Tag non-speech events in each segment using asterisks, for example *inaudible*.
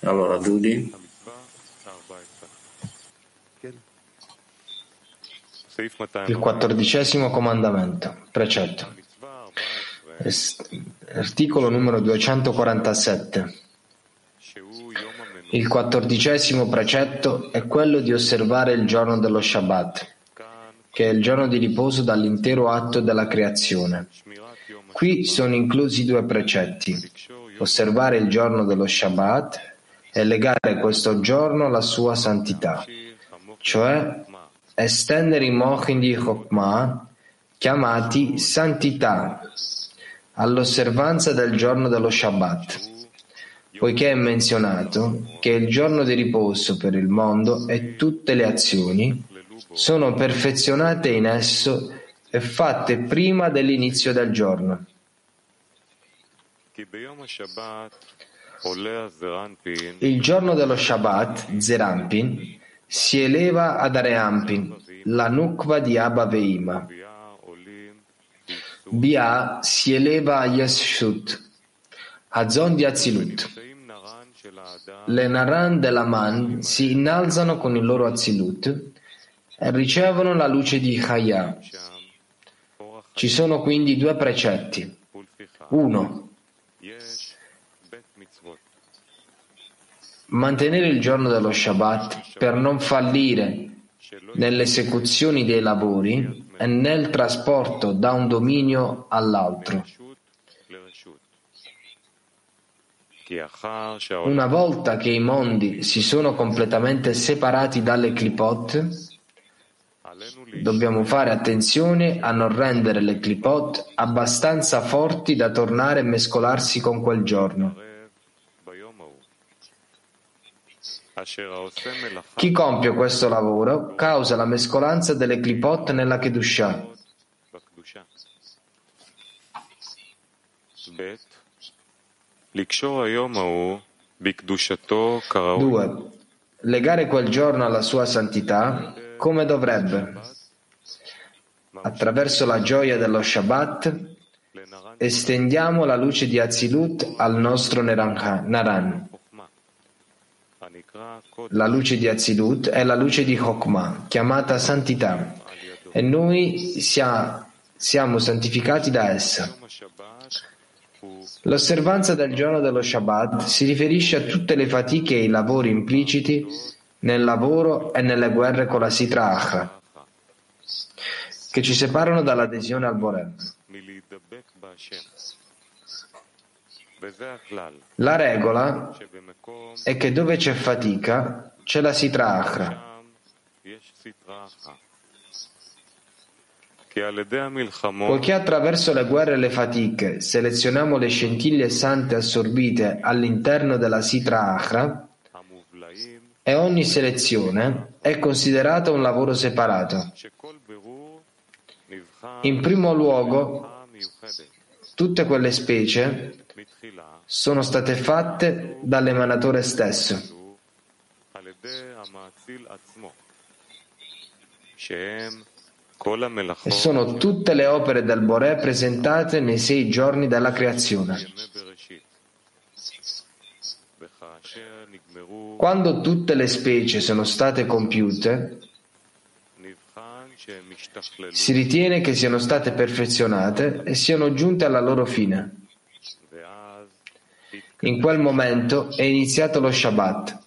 Allora, Dudi. Il quattordicesimo comandamento, precetto. Articolo numero 247. Il quattordicesimo precetto è quello di osservare il giorno dello Shabbat, che è il giorno di riposo dall'intero atto della creazione. Qui sono inclusi due precetti, osservare il giorno dello Shabbat e legare questo giorno alla sua santità, cioè estendere i mochin di Chokmah, chiamati santità, all'osservanza del giorno dello Shabbat, poiché è menzionato che il giorno di riposo per il mondo e tutte le azioni sono perfezionate in esso e fatte prima dell'inizio del giorno. Il giorno dello Shabbat, Zerampin, si eleva ad Areampin, la nukva di Abba Veima. Bia si eleva a Yeshut, a Zon di Azilut. Le Naran della Man si innalzano con il loro Azilut e ricevono la luce di Chaya. Ci sono quindi due precetti. Uno, mantenere il giorno dello Shabbat per non fallire nelle esecuzioni dei lavori e nel trasporto da un dominio all'altro. Una volta che i mondi si sono completamente separati dalle clipot, dobbiamo fare attenzione a non rendere le clipot abbastanza forti da tornare a mescolarsi con quel giorno. Chi compie questo lavoro causa la mescolanza delle clipot nella Kedushah. 2. Legare quel giorno alla sua santità come dovrebbe. Attraverso la gioia dello Shabbat estendiamo la luce di Azilut al nostro Naran. La luce di Azilut è la luce di Chokmah, chiamata santità, e noi sia, siamo santificati da essa. L'osservanza del giorno dello Shabbat si riferisce a tutte le fatiche e i lavori impliciti nel lavoro e nelle guerre con la Sitra Achra, che ci separano dall'adesione al Borem. La regola è che dove c'è fatica c'è la sitra achra. Poiché attraverso le guerre e le fatiche selezioniamo le scintille sante assorbite all'interno della sitra achra, e ogni selezione è considerata un lavoro separato. In primo luogo, tutte quelle specie sono state fatte dall'emanatore stesso. E sono tutte le opere del Boré presentate nei sei giorni della creazione. Quando tutte le specie sono state compiute, si ritiene che siano state perfezionate e siano giunte alla loro fine. In quel momento è iniziato lo Shabbat,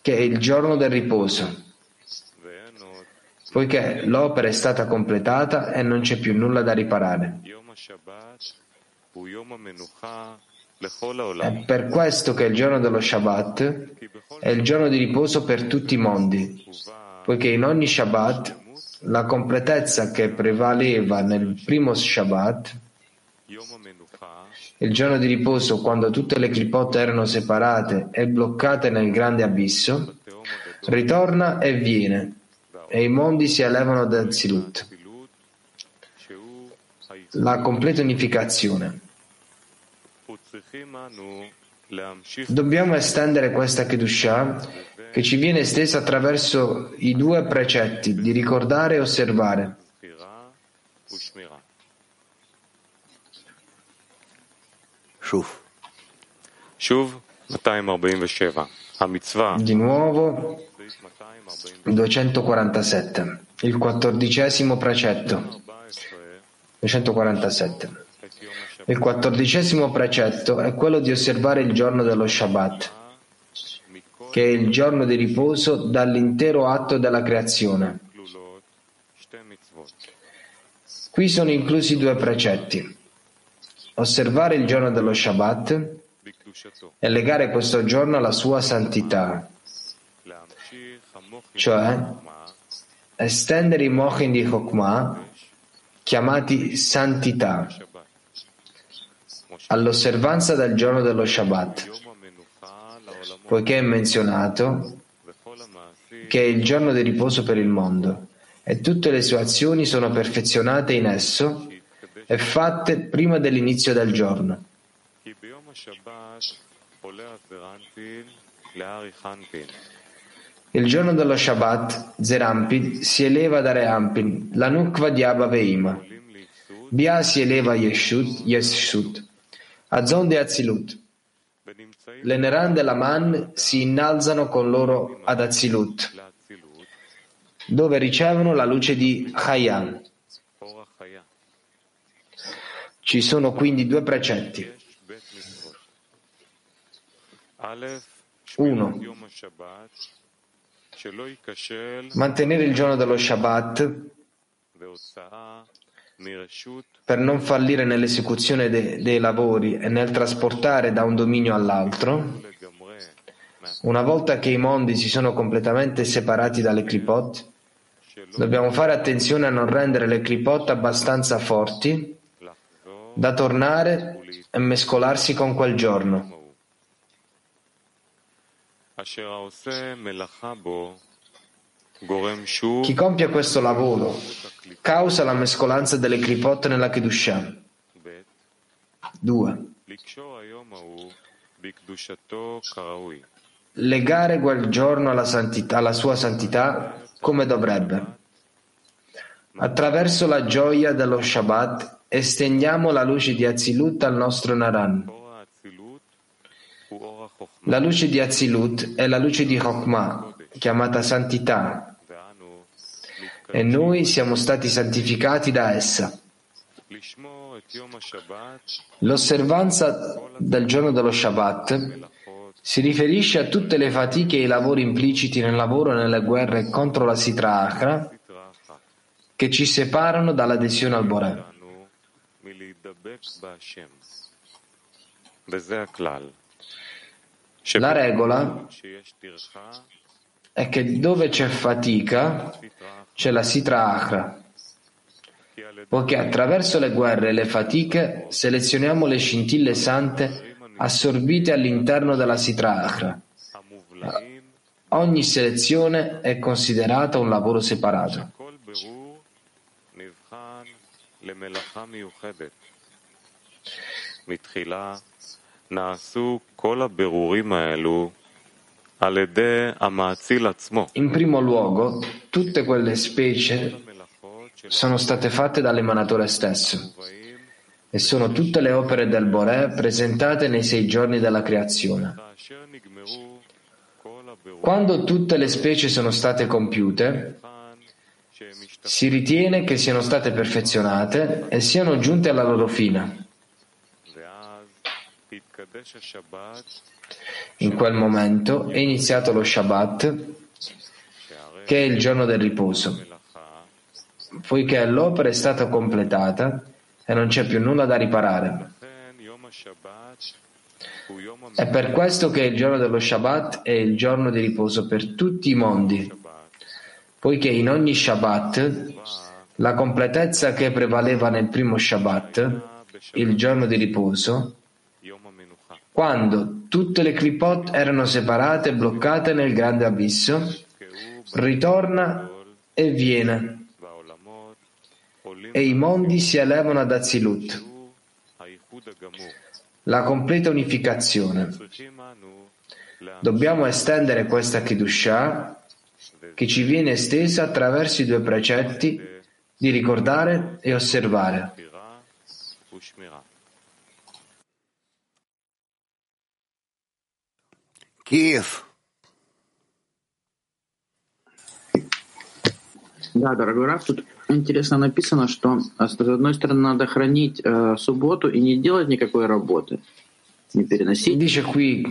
che è il giorno del riposo, poiché l'opera è stata completata e non c'è più nulla da riparare. È per questo che il giorno dello Shabbat è il giorno di riposo per tutti i mondi, poiché in ogni Shabbat la completezza che prevaleva nel primo Shabbat il giorno di riposo, quando tutte le clipotte erano separate e bloccate nel grande abisso, ritorna e viene, e i mondi si elevano da Zilut. La completa unificazione. Dobbiamo estendere questa Kedushah che ci viene estesa attraverso i due precetti di ricordare e Di nuovo 247, il quattordicesimo precetto. 247. Il quattordicesimo precetto è quello di osservare il giorno dello Shabbat, che è il giorno di riposo dall'intero atto della creazione. Qui sono inclusi due precetti. Osservare il giorno dello Shabbat e legare questo giorno alla sua santità, cioè estendere i mochin di Chokmah, chiamati santità, all'osservanza del giorno dello Shabbat, poiché è menzionato che è il giorno di riposo per il mondo e tutte le sue azioni sono perfezionate in esso e fatte prima dell'inizio del giorno. Il giorno dello Shabbat, Zerampin si eleva da Reampin, la Nukva di Abba Veima. Bia si eleva Yeshut, Yeshut, Azon de Azilut. Le Neran della Man si innalzano con loro ad Azilut, dove ricevono la luce di Hayan. Ci sono quindi due precetti. Uno. Mantenere il giorno dello Shabbat per non fallire nell'esecuzione de- dei lavori e nel trasportare da un dominio all'altro, una volta che i mondi si sono completamente separati dalle clipot, dobbiamo fare attenzione a non rendere le clipot abbastanza forti da tornare e mescolarsi con quel giorno. Chi compie questo lavoro causa la mescolanza delle clipot nella Kedushah. 2. Legare quel giorno alla, santità, alla sua santità come dovrebbe. Attraverso la gioia dello Shabbat estendiamo la luce di Azilut al nostro Naran. La luce di Azilut è la luce di Chokmah, chiamata santità, e noi siamo stati santificati da essa. L'osservanza del giorno dello Shabbat si riferisce a tutte le fatiche e i lavori impliciti nel lavoro e nelle guerre contro la Sitra Achra che ci separano dall'adesione al Boré. La regola è che dove c'è fatica c'è la Sitra Achra, poiché attraverso le guerre e le fatiche selezioniamo le scintille sante assorbite all'interno della Sitra Achra. Ogni selezione è considerata un lavoro separato. In primo luogo, tutte quelle specie sono state fatte dall'emanatore stesso e sono tutte le opere del Boré presentate nei sei giorni della creazione. Quando tutte le specie sono state compiute, si ritiene che siano state perfezionate e siano giunte alla loro fine. In quel momento è iniziato lo Shabbat, che è il giorno del riposo, poiché l'opera è stata completata e non c'è più nulla da riparare. È per questo che il giorno dello Shabbat è il giorno di riposo per tutti i mondi, poiché in ogni Shabbat la completezza che prevaleva nel primo Shabbat, il giorno di riposo, quando tutte le clipot erano separate e bloccate nel grande abisso, ritorna e viene, e i mondi si elevano ad Azilut, la completa unificazione. Dobbiamo estendere questa Kedushah che ci viene estesa attraverso i due precetti di ricordare e osservare. Kiev. Да, дорогой Раф, тут интересно написано, что с одной стороны надо хранить э, субботу и не делать никакой работы. Dice qui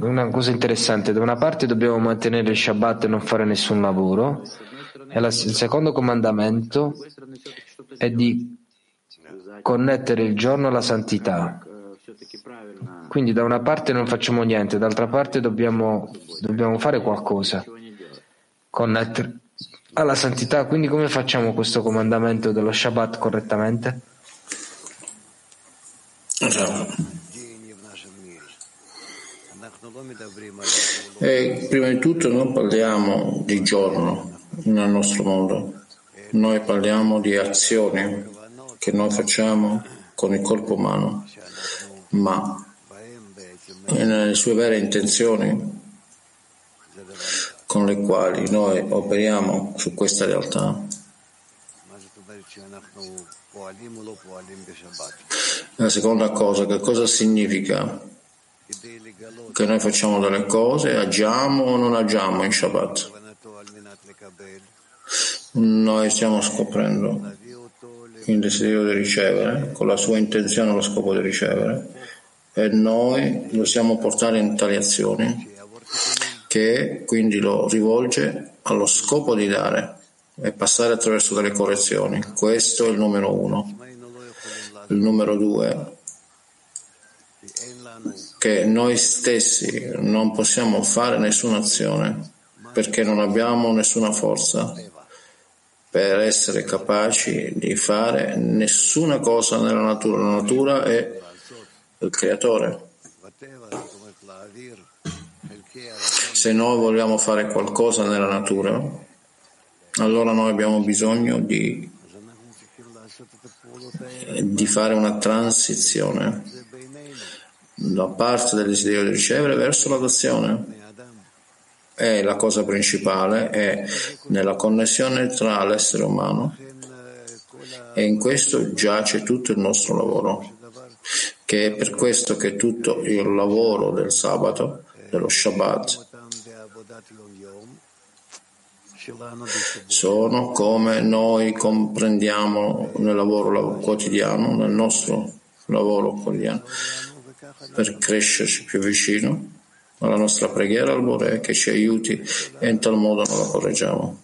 una cosa interessante, da una parte dobbiamo mantenere il Shabbat e non fare nessun lavoro, e la, il secondo comandamento è di connettere il giorno alla santità. Quindi da una parte non facciamo niente, dall'altra parte dobbiamo, dobbiamo fare qualcosa, connettere alla santità. Quindi come facciamo questo comandamento dello Shabbat correttamente? E prima di tutto non parliamo di giorno nel nostro mondo, noi parliamo di azioni che noi facciamo con il corpo umano, ma nelle sue vere intenzioni con le quali noi operiamo su questa realtà. La seconda cosa, che cosa significa che noi facciamo delle cose, agiamo o non agiamo in Shabbat? Noi stiamo scoprendo il desiderio di ricevere, con la sua intenzione lo scopo di ricevere, e noi lo possiamo portare in tali azioni che quindi lo rivolge allo scopo di dare e passare attraverso delle correzioni. Questo è il numero uno. Il numero due, che noi stessi non possiamo fare nessuna azione perché non abbiamo nessuna forza per essere capaci di fare nessuna cosa nella natura. La natura è il creatore. Se noi vogliamo fare qualcosa nella natura, allora noi abbiamo bisogno di, di fare una transizione da parte del desiderio di ricevere verso l'adozione. E la cosa principale è nella connessione tra l'essere umano e in questo giace tutto il nostro lavoro, che è per questo che tutto il lavoro del sabato, dello Shabbat, sono come noi comprendiamo nel lavoro quotidiano, nel nostro lavoro quotidiano, per crescerci più vicino alla nostra preghiera al Bore che ci aiuti e in tal modo non la correggiamo.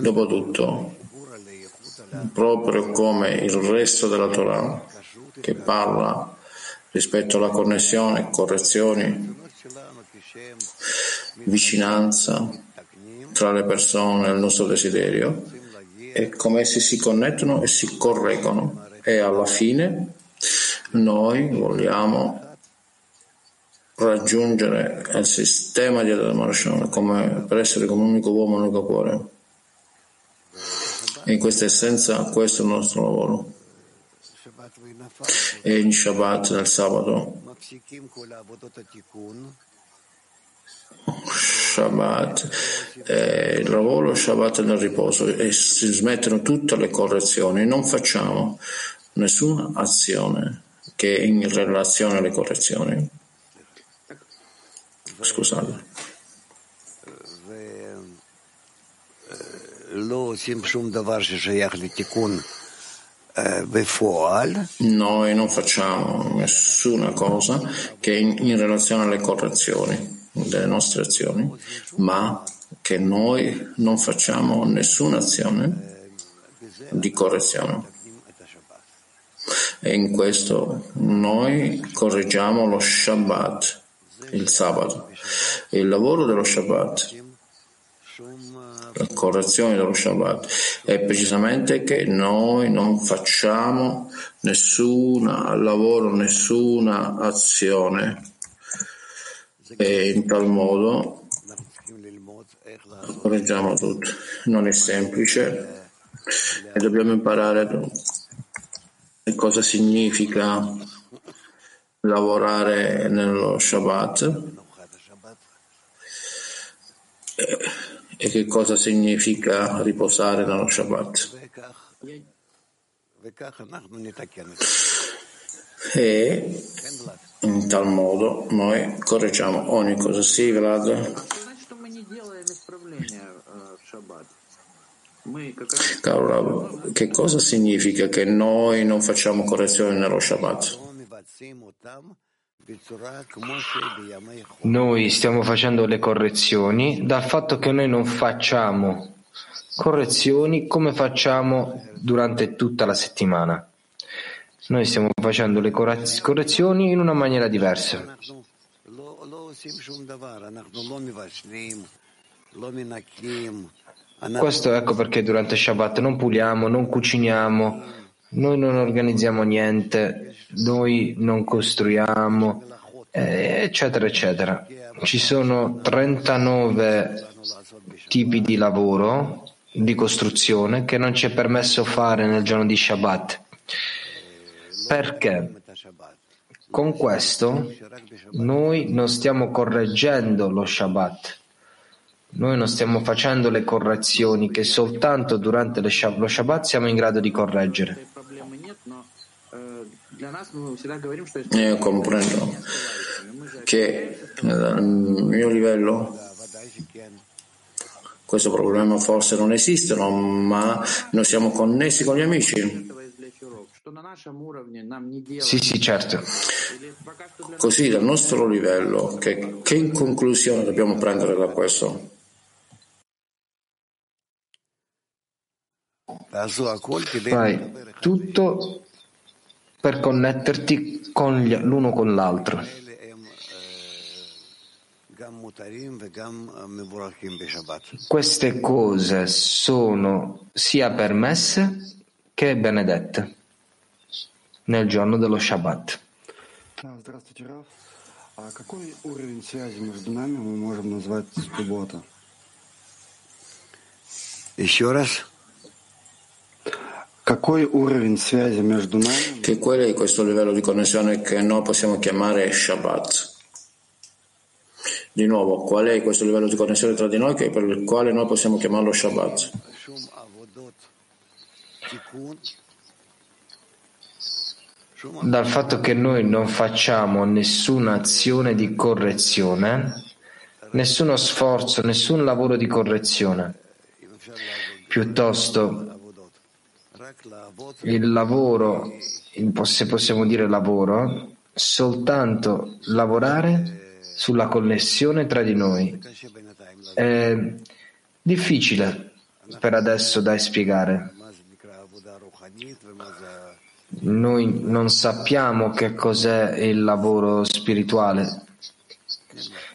Dopotutto, proprio come il resto della Torah che parla rispetto alla connessione, correzioni, vicinanza tra le persone e il nostro desiderio e come essi si connettono e si correggono e alla fine noi vogliamo raggiungere il sistema di Adamarshan per essere come un unico uomo, un unico cuore. In questa essenza questo è il nostro lavoro. E in Shabbat, nel sabato, Shabbat, eh, il lavoro Shabbat nel riposo e si smettono tutte le correzioni, non facciamo nessuna azione che è in relazione alle correzioni. Scusate. Noi non facciamo nessuna cosa che in, in relazione alle correzioni delle nostre azioni, ma che noi non facciamo nessuna azione di correzione. E in questo noi correggiamo lo Shabbat, il sabato. Il lavoro dello Shabbat correzione dello Shabbat è precisamente che noi non facciamo nessun lavoro, nessuna azione e in tal modo correggiamo tutto. Non è semplice e dobbiamo imparare cosa significa lavorare nello Shabbat e che cosa significa riposare nello Shabbat. E in tal modo noi correggiamo ogni cosa. Sì, Vlad. Che cosa significa che noi non facciamo correzioni nello Shabbat? Noi stiamo facendo le correzioni dal fatto che noi non facciamo correzioni come facciamo durante tutta la settimana. Noi stiamo facendo le correzioni in una maniera diversa. Questo ecco perché durante Shabbat non puliamo, non cuciniamo, noi non organizziamo niente, noi non costruiamo, eh, eccetera, eccetera. Ci sono 39 tipi di lavoro, di costruzione, che non ci è permesso fare nel giorno di Shabbat. Perché? Con questo noi non stiamo correggendo lo Shabbat. Noi non stiamo facendo le correzioni che soltanto durante lo Shabbat siamo in grado di correggere. Io comprendo che nel mio livello questo problema forse non esiste, ma noi siamo connessi con gli amici. Sì, sì, certo. Così dal nostro livello, che, che in conclusione dobbiamo prendere da questo? Fai tutto per connetterti con gli, l'uno con l'altro. Queste cose sono sia permesse che benedette nel giorno dello Shabbat. Здравствуйте, Раф. Che qual è questo livello di connessione che noi possiamo chiamare Shabbat? Di nuovo, qual è questo livello di connessione tra di noi che per il quale noi possiamo chiamarlo Shabbat? Dal fatto che noi non facciamo nessuna azione di correzione, nessuno sforzo, nessun lavoro di correzione. Piuttosto il lavoro, se possiamo dire lavoro, soltanto lavorare sulla connessione tra di noi. È difficile per adesso da spiegare. Noi non sappiamo che cos'è il lavoro spirituale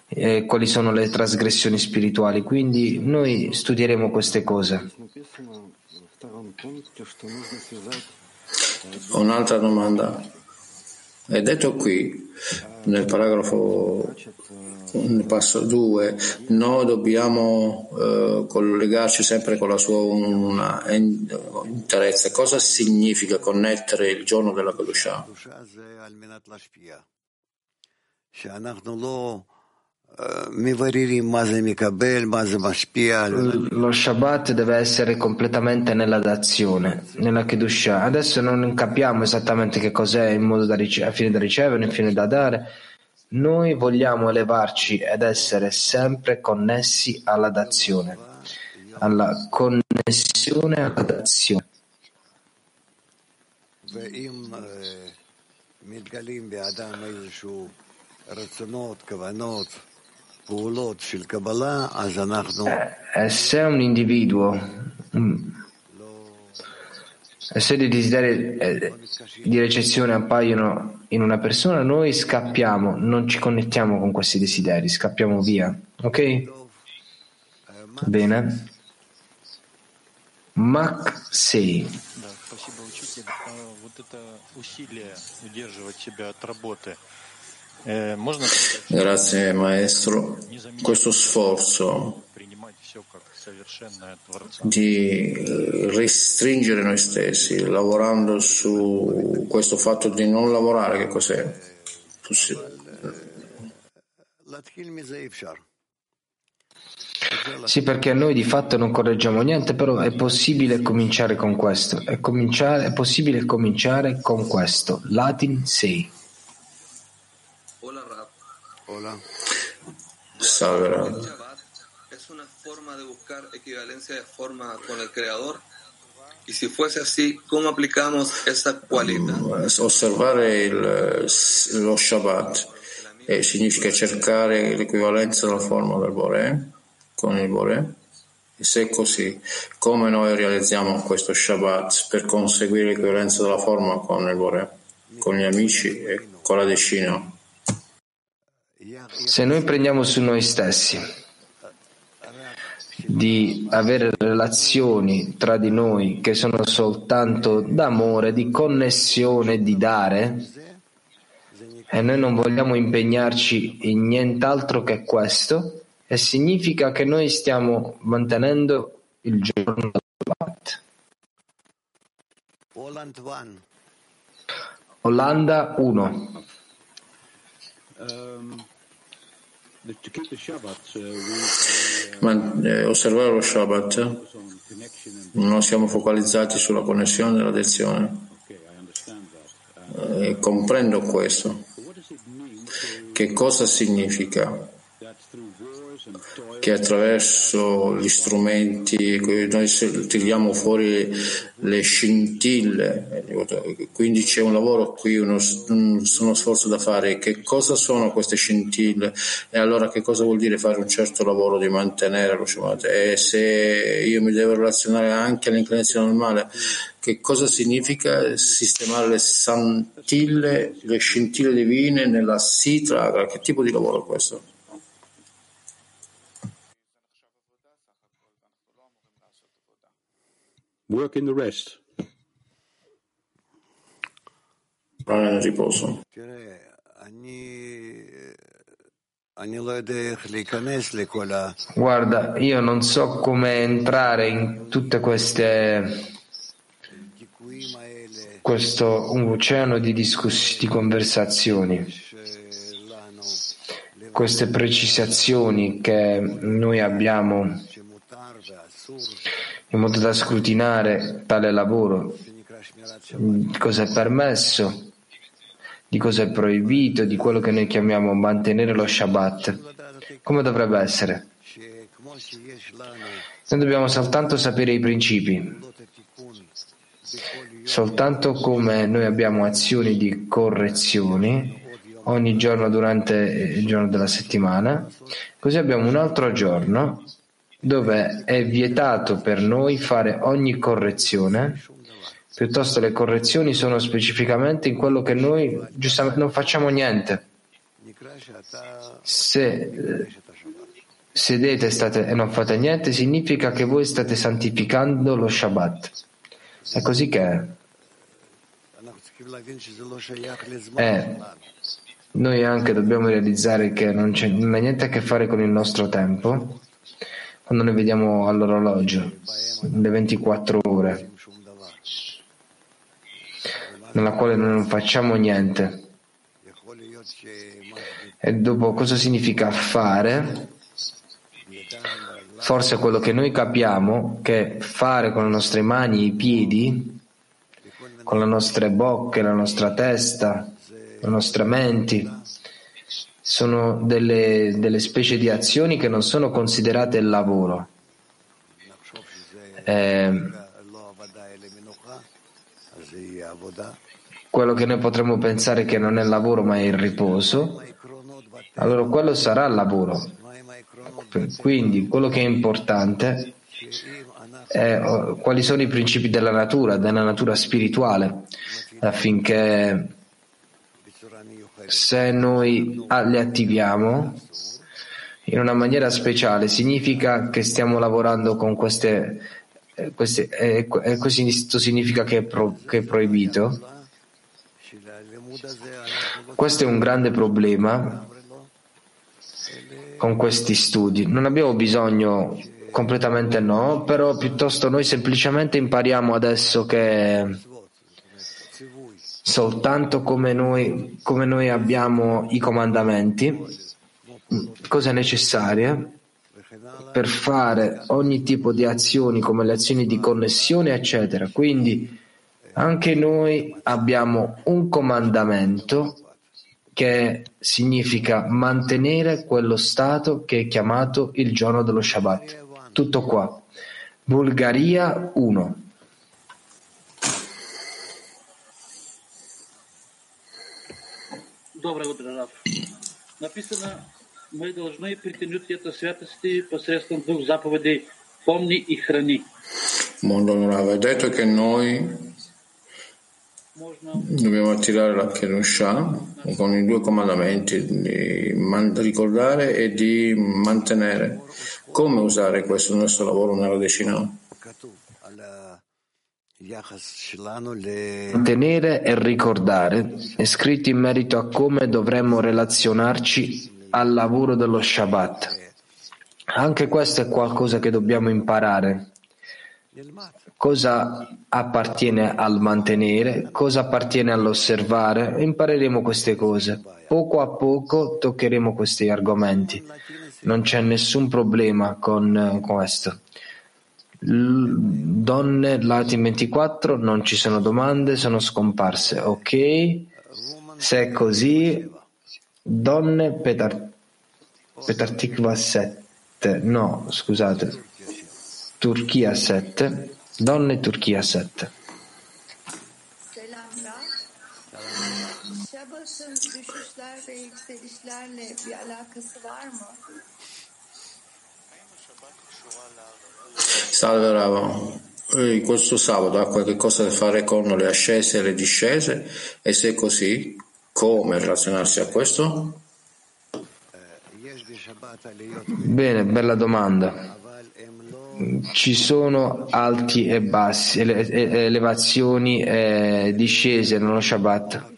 e quali sono le trasgressioni spirituali, quindi noi studieremo queste cose. Un'altra domanda. È detto qui, nel paragrafo, nel passo 2, noi dobbiamo eh, collegarci sempre con la sua una, interezza. Cosa significa connettere il giorno della Kedusha? Lo Shabbat deve essere completamente nella dazione, nella Kedusha. Adesso non capiamo esattamente che cos'è in modo da rice- a fine da ricevere, in fine da dare. Noi vogliamo elevarci ed essere sempre connessi alla dazione, alla connessione alla dazione. E se un individuo mm, e se dei desideri eh, di ricezione appaiono in una persona, noi scappiamo, non ci connettiamo con questi desideri, scappiamo via. Ok? Bene. Mac 6. Grazie maestro. Questo sforzo di restringere noi stessi, lavorando su questo fatto di non lavorare, che cos'è? Sì, perché noi di fatto non correggiamo niente, però è possibile cominciare con questo. È, cominciare, è possibile cominciare con questo. Latin 6. Cualidad? Osservare il, lo Shabbat eh, significa cercare l'equivalenza della forma del Bore con il Bore. E se è così, come noi realizziamo questo Shabbat per conseguire l'equivalenza della forma con il Bore, con gli amici e con la decina? Se noi prendiamo su noi stessi di avere relazioni tra di noi che sono soltanto d'amore, di connessione, di dare, e noi non vogliamo impegnarci in nient'altro che questo, e significa che noi stiamo mantenendo il giorno del Shabbat. Olanda 1. Ma eh, osservare lo Shabbat non siamo focalizzati sulla connessione della lezione. Eh, comprendo questo. Che cosa significa? Che attraverso gli strumenti noi tiriamo fuori le scintille, quindi c'è un lavoro qui, uno, uno sforzo da fare. Che cosa sono queste scintille? E allora che cosa vuol dire fare un certo lavoro di mantenere lo Shabbat? E se io mi devo relazionare anche all'inclinazione normale, che cosa significa sistemare le scintille divine nella sitra? Che tipo di lavoro è questo? Work in the rest. Nel riposo. Guarda, io non so come entrare in tutte queste questo un oceano di discussioni, di conversazioni, queste precisazioni che noi abbiamo in modo da scrutinare tale lavoro, di cosa è permesso, di cosa è proibito, di quello che noi chiamiamo mantenere lo Shabbat. Come dovrebbe essere? Noi dobbiamo soltanto sapere i principi, soltanto come noi abbiamo azioni di correzione ogni giorno durante il giorno della settimana, così abbiamo un altro giorno dove è vietato per noi fare ogni correzione, piuttosto le correzioni sono specificamente in quello che noi giustamente non facciamo niente. Se sedete state, e non fate niente, significa che voi state santificando lo Shabbat. È così che è. E noi anche dobbiamo realizzare che non, c'è, niente a che fare con il nostro tempo quando noi vediamo all'orologio le 24 ore nella quale noi non facciamo niente. E dopo cosa significa fare? Forse quello che noi capiamo che fare con le nostre mani i piedi, con le nostre bocche, la nostra testa, le nostre menti, sono delle, delle specie di azioni che non sono considerate il lavoro. Eh, quello che noi potremmo pensare che non è lavoro ma è il riposo, allora quello sarà il lavoro. Quindi quello che è importante è oh, quali sono i principi della natura, della natura spirituale, affinché se noi li attiviamo in una maniera speciale significa che stiamo lavorando con queste, queste e questo significa che è, pro, che è proibito. Questo è un grande problema con questi studi. Non abbiamo bisogno completamente no, però piuttosto noi semplicemente impariamo adesso che soltanto come noi, come noi abbiamo i comandamenti, cose necessarie, per fare ogni tipo di azioni come le azioni di connessione, eccetera. Quindi anche noi abbiamo un comandamento che significa mantenere quello stato che è chiamato il giorno dello Shabbat. Tutto qua. Bulgaria 1. Доброе утро, Раф. Написано, мы должны притянуть это святости посредством двух заповедей «Помни и храни». Mondo onorevole, detto che noi Dobbiamo attirare la Kedusha con i due comandamenti di ricordare e di mantenere. Come usare questo nostro lavoro nella decina? Mantenere e ricordare è scritto in merito a come dovremmo relazionarci al lavoro dello Shabbat. Anche questo è qualcosa che dobbiamo imparare cosa appartiene al mantenere, cosa appartiene all'osservare. Impareremo queste cose. Poco a poco toccheremo questi argomenti. Non c'è nessun problema con questo. Donne Latin 24, non ci sono domande, sono scomparse. Ok? Se è così, donne Petar, Petartikva 7. No, scusate. Turchia 7, donne Turchia 7. Selamlar. Şabat'ın düşüşler ve yükselişlerle bir? Salve Rava, eh, questo sabato ha qualche cosa a che fare con le ascese e le discese? E se è così, come relazionarsi a questo? Bene, bella domanda. Ci sono alti e bassi, elevazioni e discese nello Shabbat,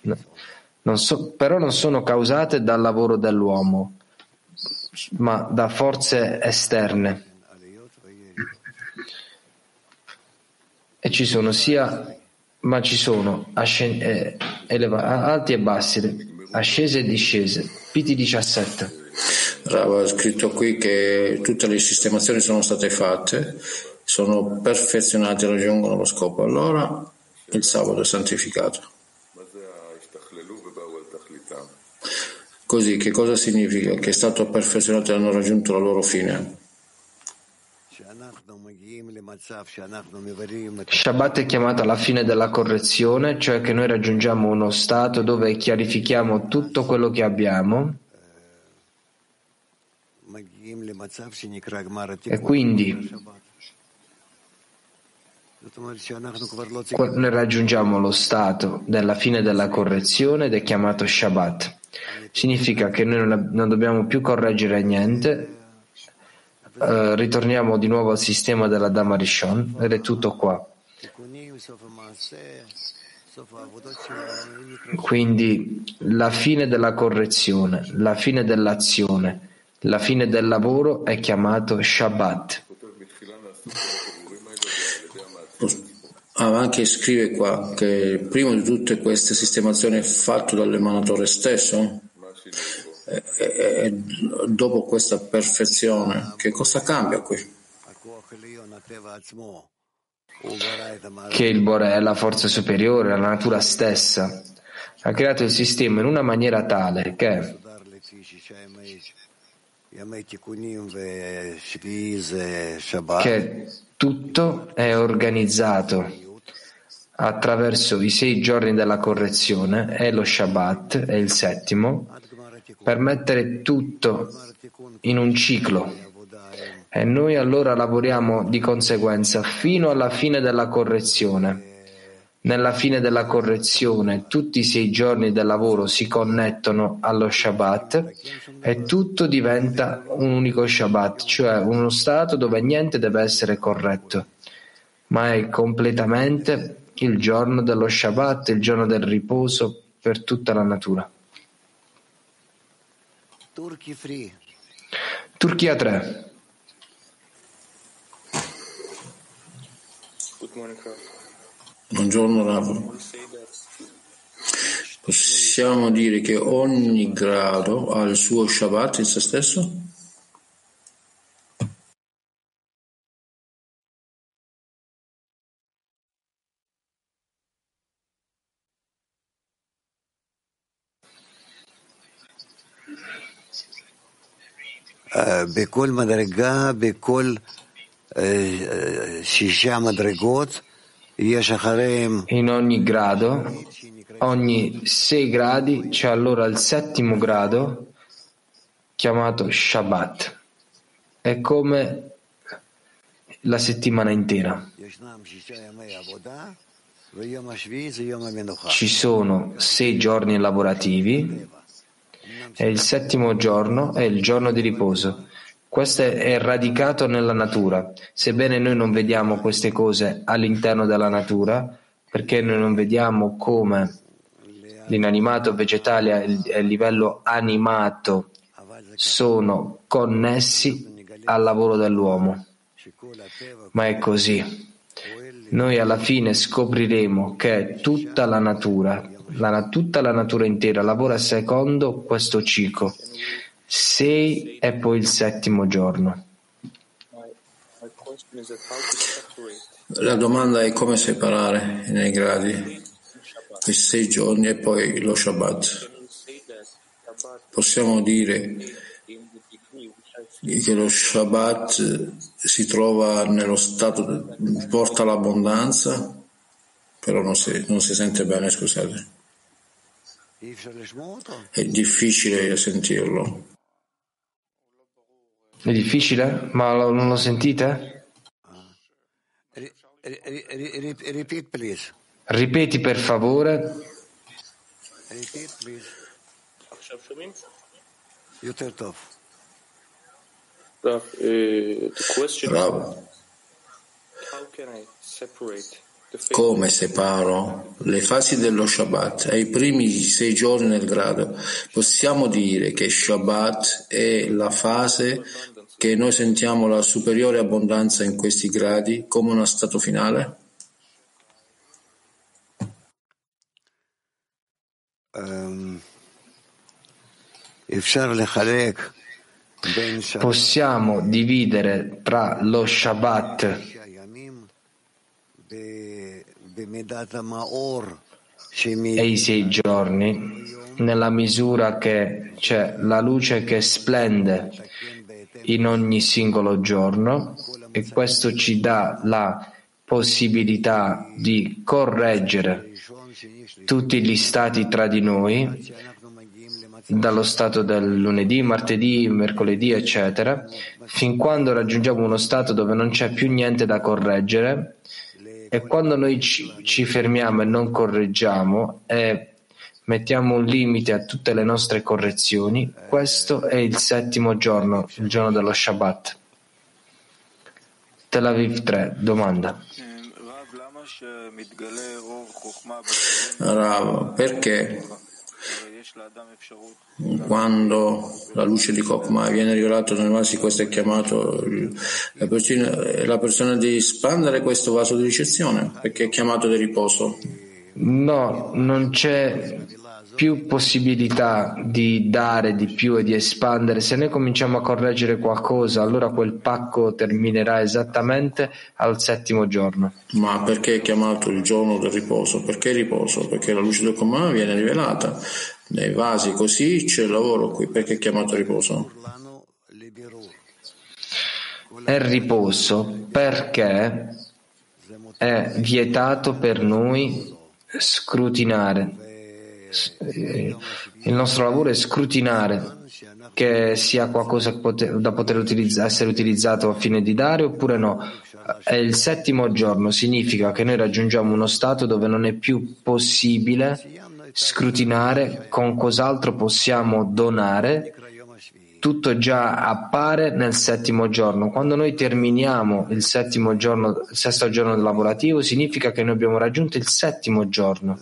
non so, però non sono causate dal lavoro dell'uomo, ma da forze esterne. E ci sono sia, ma ci sono ascen- eh, eleva- alti e bassi, ascese e discese. PT 17. Rava ha scritto qui che tutte le sistemazioni sono state fatte, sono perfezionate raggiungono lo scopo. Allora il sabato è santificato. Così che cosa significa? Che è stato perfezionato e hanno raggiunto la loro fine. Shabbat è chiamata la fine della correzione, cioè che noi raggiungiamo uno stato dove chiarifichiamo tutto quello che abbiamo. E quindi noi raggiungiamo lo stato della fine della correzione ed è chiamato Shabbat. Significa che noi non dobbiamo più correggere niente, eh, ritorniamo di nuovo al sistema della Dama Rishon ed è tutto qua. Quindi la fine della correzione, la fine dell'azione, la fine del lavoro è chiamato Shabbat. Anche scrive qua che prima di tutte queste sistemazioni è fatto dall'emanatore stesso e, dopo questa perfezione che cosa cambia qui? Che il Bore è la forza superiore, la natura stessa, ha creato il sistema in una maniera tale che che tutto è organizzato attraverso i sei giorni della correzione e lo Shabbat è il settimo per mettere tutto in un ciclo e noi allora lavoriamo di conseguenza fino alla fine della correzione nella fine della correzione tutti i sei giorni del lavoro si connettono allo Shabbat e tutto diventa un unico Shabbat, cioè uno stato dove niente deve essere corretto, ma è completamente il giorno dello Shabbat, il giorno del riposo per tutta la natura. Turchia 3. Buongiorno Rav. Possiamo dire che ogni grado ha il suo Shabbat in se stesso? בכל מדרגה, בכל אה, שישה מדרגות, יש אחריהם In ogni grado, ogni sei gradi, c'è allora il settimo grado chiamato Shabbat. È come la settimana intera. ישנם שישה ימי עבודה, ויום השביעי זה יום המנוחה. Ci sono sei giorni lavorativi e il settimo giorno è il giorno di riposo. Questo è radicato nella natura. Sebbene noi non vediamo queste cose all'interno della natura, perché noi non vediamo come l'inanimato vegetale e il livello animato sono connessi al lavoro dell'uomo. Ma è così. Noi alla fine scopriremo che tutta la natura la- tutta la natura intera lavora secondo questo ciclo. Sei e poi il settimo giorno. La domanda è come separare nei gradi i sei giorni e poi lo Shabbat. Possiamo dire che lo Shabbat si trova nello stato, porta l'abbondanza, però non si, non si sente bene, scusate. È difficile sentirlo. È difficile? Ma lo, non lo sentite? Ripeti per favore. Rav, uh, the question Rav. how can I separate come separo le fasi dello Shabbat? Ai primi sei giorni del grado, possiamo dire che Shabbat è la fase che noi sentiamo la superiore abbondanza in questi gradi come uno stato finale? Possiamo dividere tra lo Shabbat e i sei giorni nella misura che c'è la luce che splende in ogni singolo giorno e questo ci dà la possibilità di correggere tutti gli stati tra di noi, dallo stato del lunedì, martedì, mercoledì, eccetera, fin quando raggiungiamo uno stato dove non c'è più niente da correggere e quando noi ci, ci fermiamo e non correggiamo e mettiamo un limite a tutte le nostre correzioni, questo è il settimo giorno, il giorno dello Shabbat. Tel Aviv 3, domanda. Rav, perché quando la luce di Kokma viene rivelata nel vaso, questo è chiamato la persona, la persona di espandere questo vaso di ricezione, perché è chiamato di riposo. No, non c'è più possibilità di dare di più e di espandere. Se noi cominciamo a correggere qualcosa, allora quel pacco terminerà esattamente al settimo giorno. Ma perché è chiamato il giorno del riposo? Perché riposo? Perché la luce del Kokma viene rivelata nei vasi, così c'è il lavoro qui perché è chiamato riposo. È riposo perché è vietato per noi scrutinare. Eh, il nostro lavoro è scrutinare che sia qualcosa da poter utilizza, essere utilizzato a fine di dare oppure no. È il settimo giorno, significa che noi raggiungiamo uno stato dove non è più possibile scrutinare con cos'altro possiamo donare tutto già appare nel settimo giorno. Quando noi terminiamo il settimo giorno, il sesto giorno lavorativo, significa che noi abbiamo raggiunto il settimo giorno.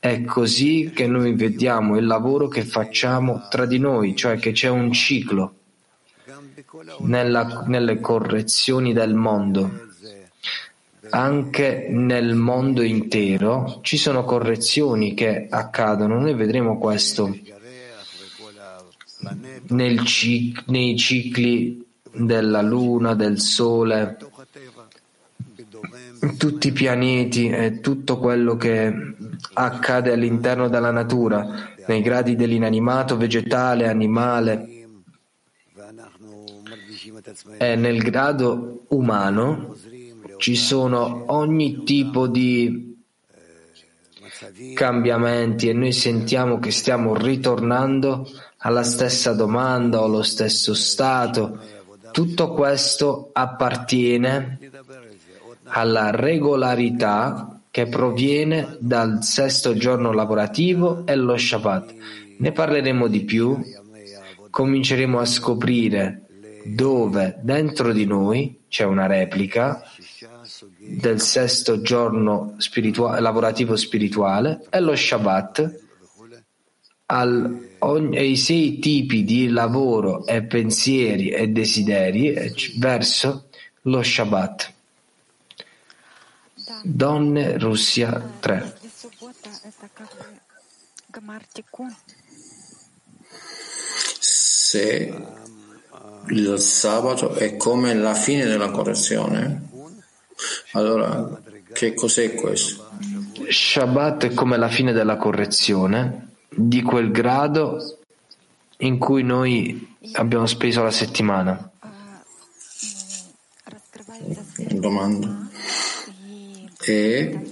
È così che noi vediamo il lavoro che facciamo tra di noi, cioè che c'è un ciclo nella- nelle correzioni del mondo. Anche nel mondo intero ci sono correzioni che accadono, noi vedremo questo cic- nei cicli della Luna, del Sole, tutti i pianeti e tutto quello che accade all'interno della natura, nei gradi dell'inanimato, vegetale, animale. e nel grado umano ci sono ogni tipo di cambiamenti e noi sentiamo che stiamo ritornando alla stessa domanda o allo stesso stato. Tutto questo appartiene alla regolarità che proviene dal sesto giorno lavorativo e lo Shabbat. Ne parleremo di più, cominceremo a scoprire dove dentro di noi c'è una replica del sesto giorno spiritua- lavorativo spirituale e lo Shabbat al, ogni, ai sei tipi di lavoro e pensieri e desideri verso lo Shabbat. Donne Russia 3 Se il sabato è come la fine della correzione, allora che cos'è questo? Shabbat è come la fine della correzione di quel grado in cui noi abbiamo speso la settimana. Domanda. E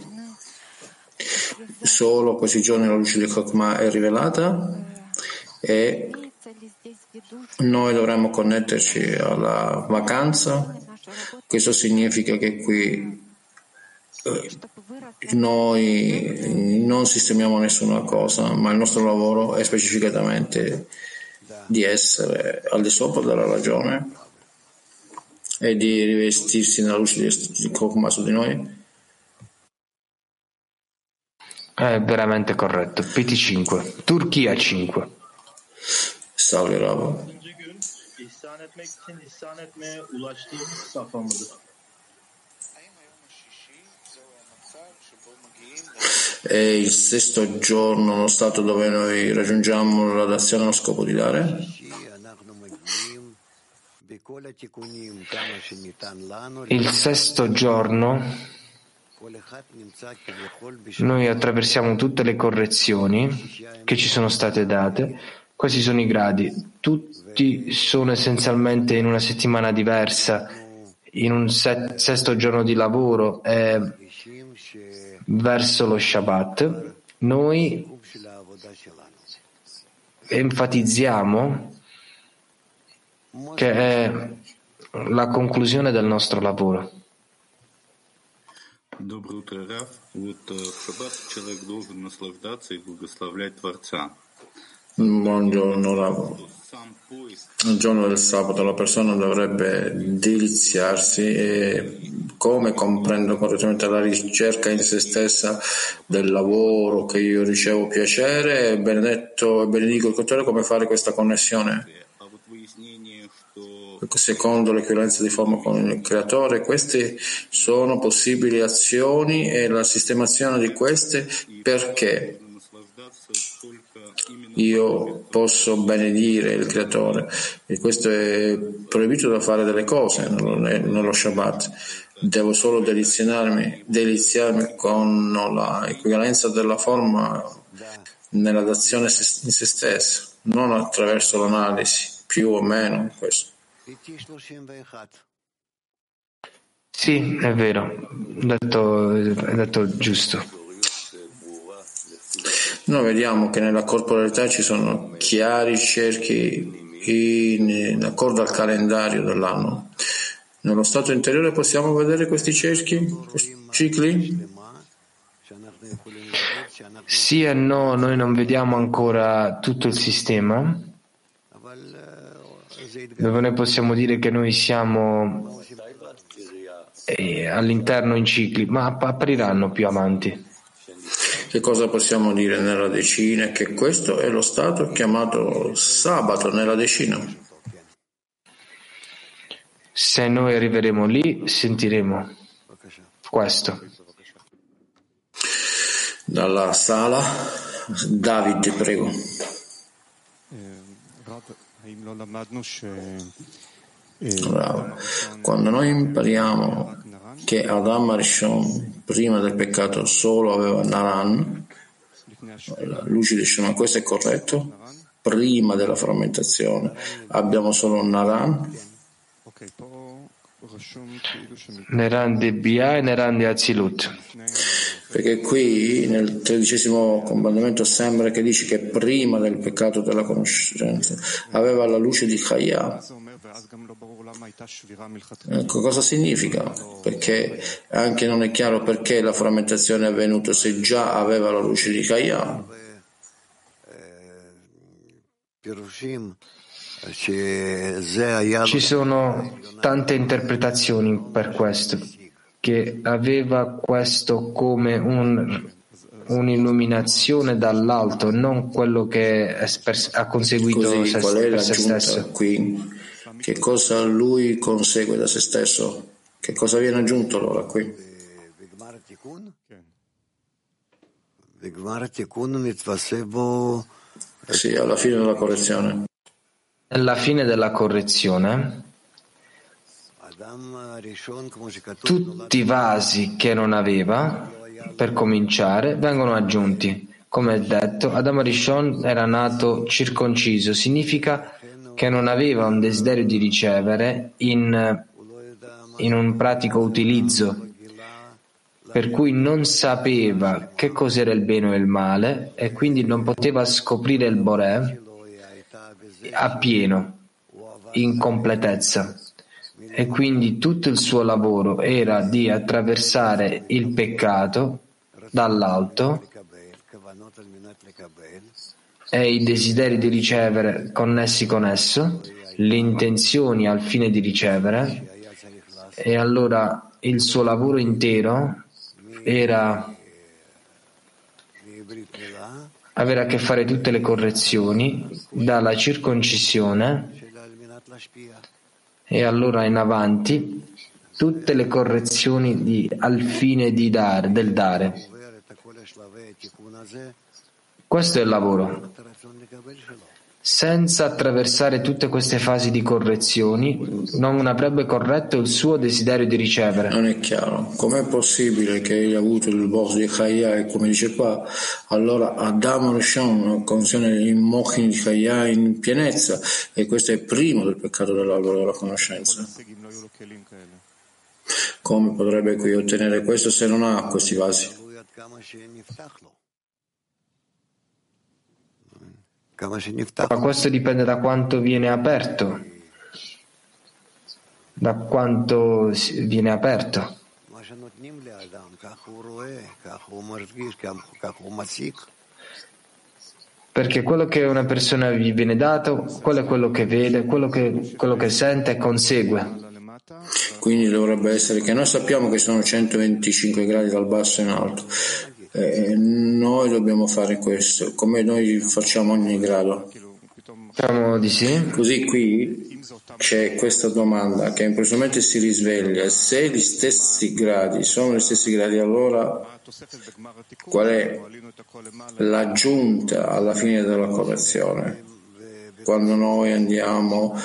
solo questi giorni la luce di Chokmah è rivelata e noi dovremmo connetterci alla vacanza. Questo significa che qui eh, noi non sistemiamo nessuna cosa, ma il nostro lavoro è specificatamente di essere al di sopra della ragione e di rivestirsi nella luce di Kokma su di noi. È veramente corretto. PT5, Turchia 5. Salve Rava. İhsan etmek için ihsan etmeye ulaştığımız safa mıdır? È il sesto giorno, lo stato dove noi raggiungiamo la dazione allo scopo di dare? Il sesto giorno noi attraversiamo tutte le correzioni che ci sono state date. Questi sono i gradi. Tutti sono essenzialmente in una settimana diversa, in un sesto giorno di lavoro e verso lo Shabbat. Noi enfatizziamo che è la conclusione del nostro lavoro. Доброе утро, Раф. Вот в шаббат человек должен наслаждаться и благословлять Творца. Buongiorno. Il giorno del sabato la persona dovrebbe deliziarsi e come comprendo correttamente la ricerca in se stessa del lavoro che io ricevo piacere, benedetto e benedico il creatore come fare questa connessione. Secondo l'equivalenza di forma con il creatore, queste sono possibili azioni e la sistemazione di queste perché io posso benedire il creatore e questo è proibito da fare delle cose nello Shabbat. Devo solo deliziarmi, deliziarmi con l'equivalenza della forma nella dazione in se stessa, non attraverso l'analisi, più o meno questo. Sì, è vero, detto, è detto giusto. Noi vediamo che nella corporalità ci sono chiari cerchi in, in accordo al calendario dell'anno. Nello stato interiore possiamo vedere questi cerchi, questi cicli? Sì e no, noi non vediamo ancora tutto il sistema, dove noi possiamo dire che noi siamo eh, all'interno in cicli, ma appriranno più avanti. Che cosa possiamo dire nella decina? Che questo è lo stato chiamato sabato nella decina. Se noi arriveremo lì, sentiremo questo. Dalla sala, David, prego. Bravo. Quando noi impariamo che Adam Arishon prima del peccato solo aveva Naran, la luce di Shema, questo è corretto? Prima della frammentazione abbiamo solo Naran? Nerandi Bia e Nerandi Azilut. Perché qui nel tredicesimo comandamento sembra che dice che prima del peccato della conoscenza aveva la luce di Chaya. Ecco, cosa significa? Perché anche non è chiaro perché la frammentazione è avvenuta se già aveva la luce di Chaya. Ci sono tante interpretazioni per questo, che aveva questo come un, un'illuminazione dall'alto, non quello che ha conseguito Così, se, qual è per se stesso. qui? Che cosa lui consegue da se stesso? Che cosa viene aggiunto allora qui? Sì, alla fine della correzione. Alla fine della correzione, tutti i vasi che non aveva, per cominciare, vengono aggiunti. Come è detto, Adamo Rishon era nato circonciso, significa che non aveva un desiderio di ricevere in, in un pratico utilizzo, per cui non sapeva che cos'era il bene o il male e quindi non poteva scoprire il Boré appieno, in completezza. E quindi tutto il suo lavoro era di attraversare il peccato dall'alto e i desideri di ricevere connessi con esso, le intenzioni al fine di ricevere, e allora il suo lavoro intero era avere a che fare tutte le correzioni dalla circoncisione e allora in avanti tutte le correzioni di, al fine dare, del dare. Questo è il lavoro. Senza attraversare tutte queste fasi di correzioni, non avrebbe corretto il suo desiderio di ricevere. Non è chiaro. Com'è possibile che hai avuto il boss di Chaya e come dice qua, allora Adam Rishon contiene il mochin di Chaya in pienezza e questo è primo del peccato dell'albero della conoscenza. Come potrebbe qui ottenere questo se non ha questi vasi? Ma questo dipende da quanto viene aperto, da quanto viene aperto. Perché quello che una persona gli viene dato, quello è quello che vede, quello che, quello che sente e consegue. Quindi dovrebbe essere che noi sappiamo che sono 125 gradi dal basso in alto. E noi dobbiamo fare questo, come noi facciamo ogni grado. Diciamo di sì. Così qui c'è questa domanda che improvvisamente si risveglia. Se gli stessi gradi sono gli stessi gradi, allora qual è l'aggiunta alla fine della correzione? Quando noi andiamo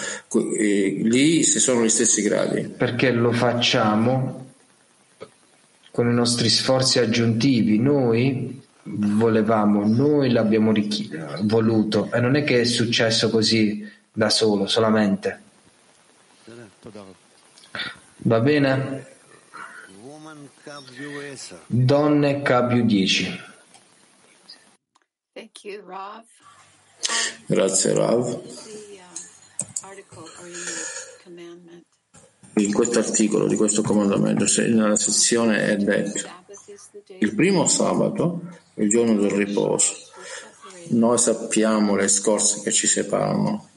eh, lì, se sono gli stessi gradi. Perché lo facciamo con i nostri sforzi aggiuntivi. Noi volevamo, noi l'abbiamo richi- voluto e non è che è successo così da solo, solamente. Va bene? Donne KW10. Thank you, Rav. Grazie Rav. In In questo articolo di questo comandamento, nella sezione è detto il primo sabato, il giorno del riposo. Noi sappiamo le scorze che ci separano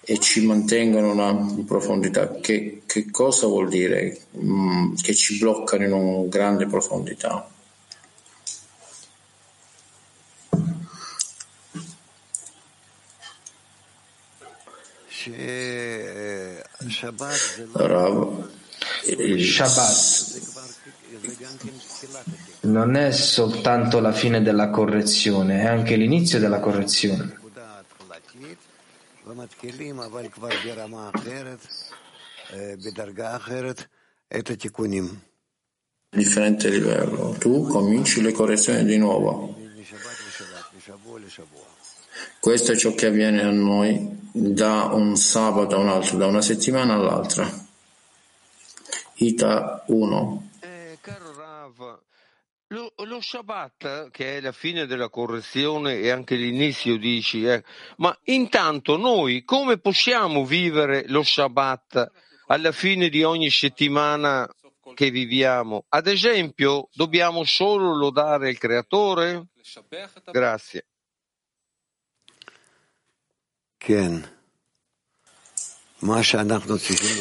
e ci mantengono una profondità. Che, che cosa vuol dire? Mm, che ci bloccano in una grande profondità. Rav, il Shabbat non è soltanto la fine della correzione, è anche l'inizio della correzione. Differente livello, tu cominci le correzioni di nuovo. Questo è ciò che avviene a noi da un sabato a un altro, da una settimana all'altra. Ita 1. Eh, caro Rav, lo, lo Shabbat, che è la fine della correzione e anche l'inizio, dici, eh, ma intanto noi come possiamo vivere lo Shabbat alla fine di ogni settimana che viviamo? Ad esempio, dobbiamo solo lodare il Creatore? Grazie. Ken.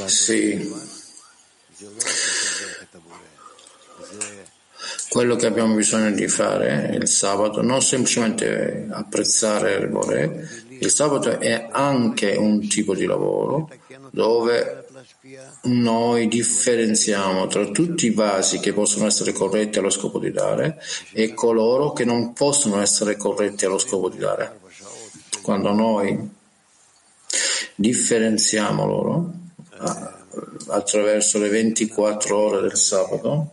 Sì. Quello che abbiamo bisogno di fare il sabato, non semplicemente apprezzare il Bore, il sabato è anche un tipo di lavoro dove noi differenziamo tra tutti i vasi che possono essere corretti allo scopo di dare e coloro che non possono essere corretti allo scopo di dare. Quando noi differenziamo loro a- attraverso le 24 ore del sabato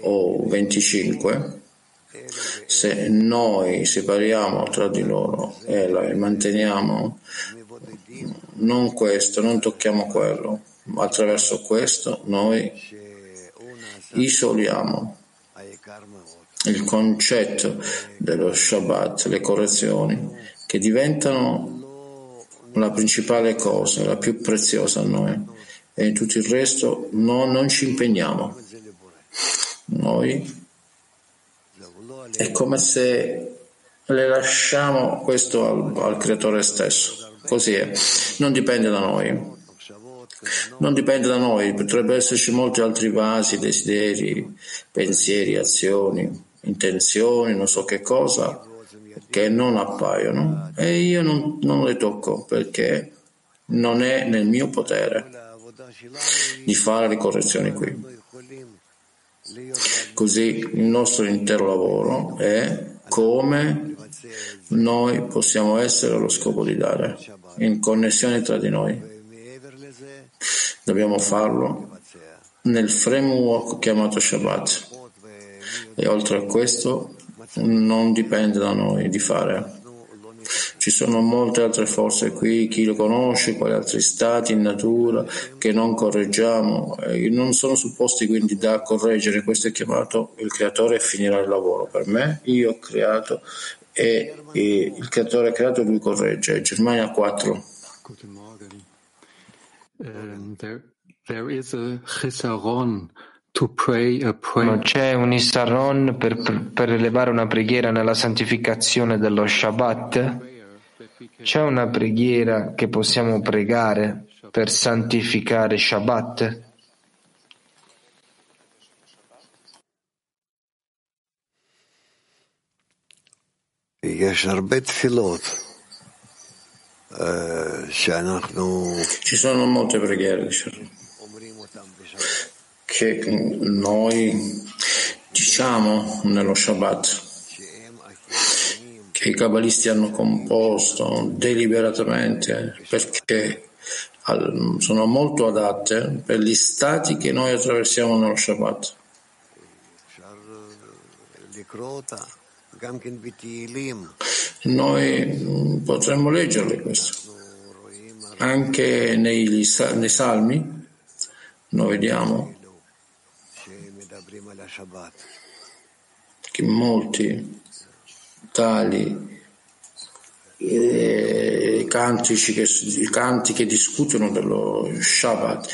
o 25, se noi separiamo tra di loro e la- manteniamo non questo, non tocchiamo quello, attraverso questo noi isoliamo il concetto dello Shabbat, le correzioni, che diventano la principale cosa, la più preziosa a noi. E in tutto il resto no- non ci impegniamo. Noi è come se le lasciamo questo al, al creatore stesso. Così è. Non dipende da noi. Non dipende da noi, potrebbero esserci molti altri vasi, desideri, pensieri, azioni, intenzioni, non so che cosa, che non appaiono e io non, non le tocco perché non è nel mio potere di fare le correzioni qui. Così il nostro intero lavoro è come noi possiamo essere allo scopo di dare, in connessione tra di noi. Dobbiamo farlo nel framework chiamato Shabbat. E oltre a questo non dipende da noi di fare. Ci sono molte altre forze qui, chi lo conosce, quali altri stati in natura che non correggiamo, e non sono supposti quindi da correggere, questo è chiamato il creatore finirà il lavoro. Per me, io ho creato e, e il creatore ha creato e lui corregge. Germania 4. Guten Morgen. Um, there, there is a non c'è un Issaron per, per elevare una preghiera nella santificazione dello Shabbat? C'è una preghiera che possiamo pregare per santificare Shabbat? Ci sono molte preghiere, diciamo che noi diciamo nello Shabbat che i cabalisti hanno composto deliberatamente perché sono molto adatte per gli stati che noi attraversiamo nello Shabbat. Noi potremmo leggerle questo anche negli, nei salmi, noi vediamo che molti tali eh, cantici che, canti che discutono dello Shabbat,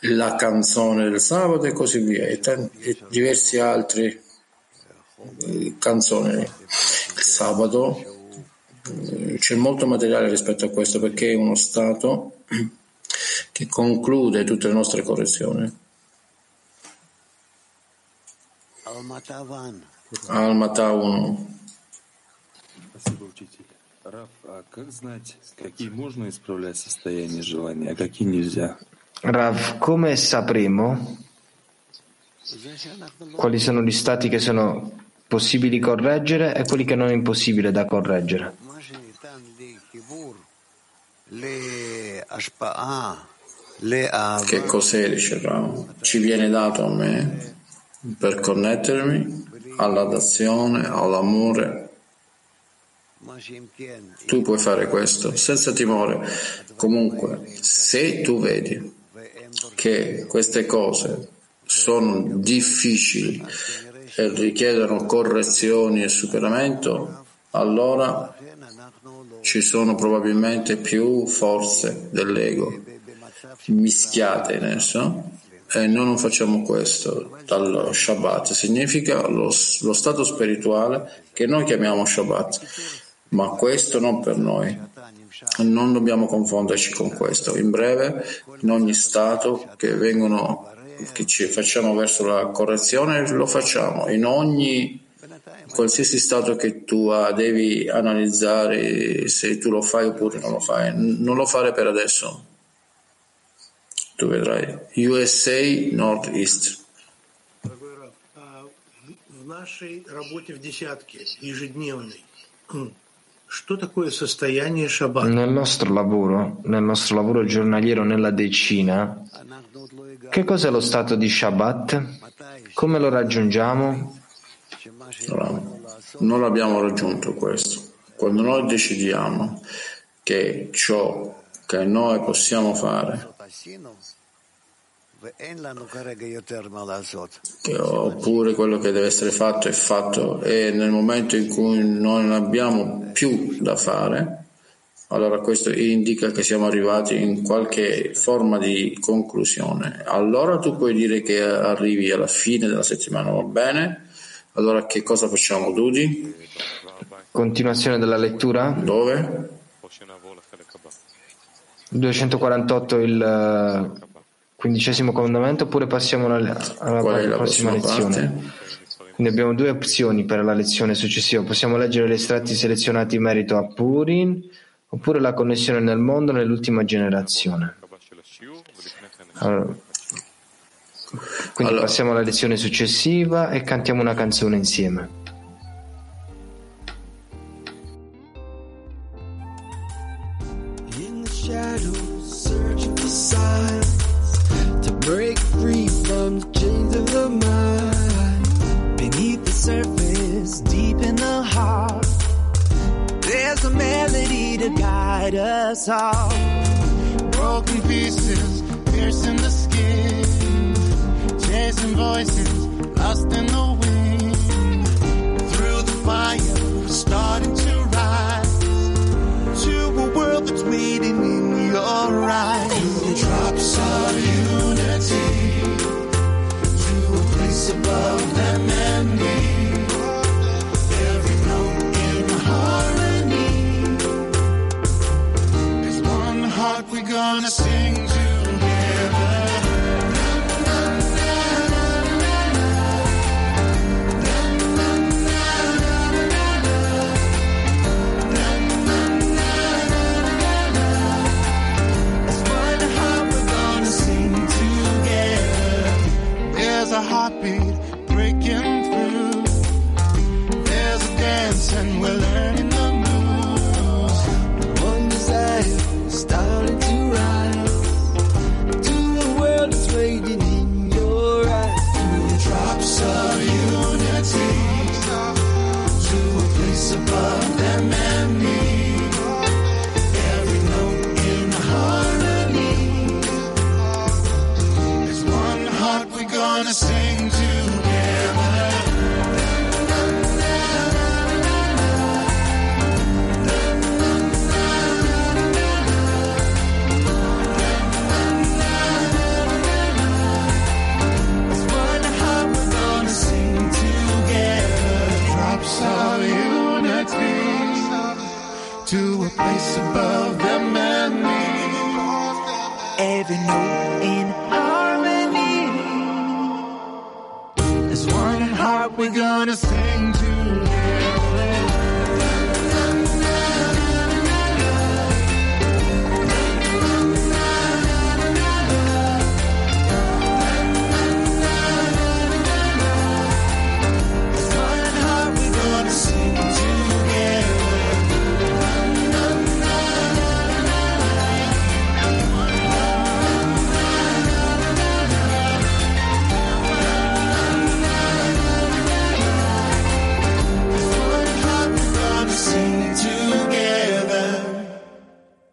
la canzone del sabato e così via, e, tan- e diversi altri eh, canzoni. Il sabato eh, c'è molto materiale rispetto a questo perché è uno stato *clears throat* che conclude tutte le nostre correzioni. Алмата 1. Спасибо, учитель. Раф, а как знать, какие можно исправлять состояние желания, а какие нельзя? Rav, come sapremo quali sono gli stati che sono possibili correggere e quelli che non è impossibile da correggere? Che cos'è, dice Ci viene dato a me per connettermi all'adazione, all'amore Tu puoi fare questo senza timore. Comunque, se tu vedi che queste cose sono difficili e richiedono correzioni e superamento, allora ci sono probabilmente più forze dell'ego mischiate in esso e noi non facciamo questo dal Shabbat. Significa lo, lo stato spirituale che noi chiamiamo Shabbat, ma questo non per noi. Non dobbiamo confonderci con questo. In breve, in ogni stato che vengono che ci facciamo verso la correzione, lo facciamo. In ogni qualsiasi stato che tu ha, devi analizzare se tu lo fai oppure non lo fai. Non lo fare per adesso. Tu vedrai. USA Northeast. В нашей работе в десятке ежедневной Что такое состояние шаббат? Nel nostro lavoro, nel nostro lavoro giornaliero nella decina, che cos'è lo stato di Shabbat? Come lo raggiungiamo? Allora, non abbiamo raggiunto questo. Quando noi decidiamo che ciò che noi possiamo fare oppure quello che deve essere fatto è fatto. E nel momento in cui noi non abbiamo più da fare allora questo indica che siamo arrivati in qualche forma di conclusione. Allora tu puoi dire che arrivi alla fine della settimana va bene? Allora che cosa facciamo Dudi? continuazione della lettura? Dove? 248 il quindicesimo comandamento oppure passiamo alla, alla prossima lezione? Parte? Quindi abbiamo due opzioni per la lezione successiva. Possiamo leggere gli estratti selezionati in merito a Purin oppure la connessione nel mondo nell'ultima generazione. Allora, quindi allora. passiamo alla lezione successiva e cantiamo una canzone insieme. All. Broken pieces, piercing the skin, chasing voices, lost in the wanna see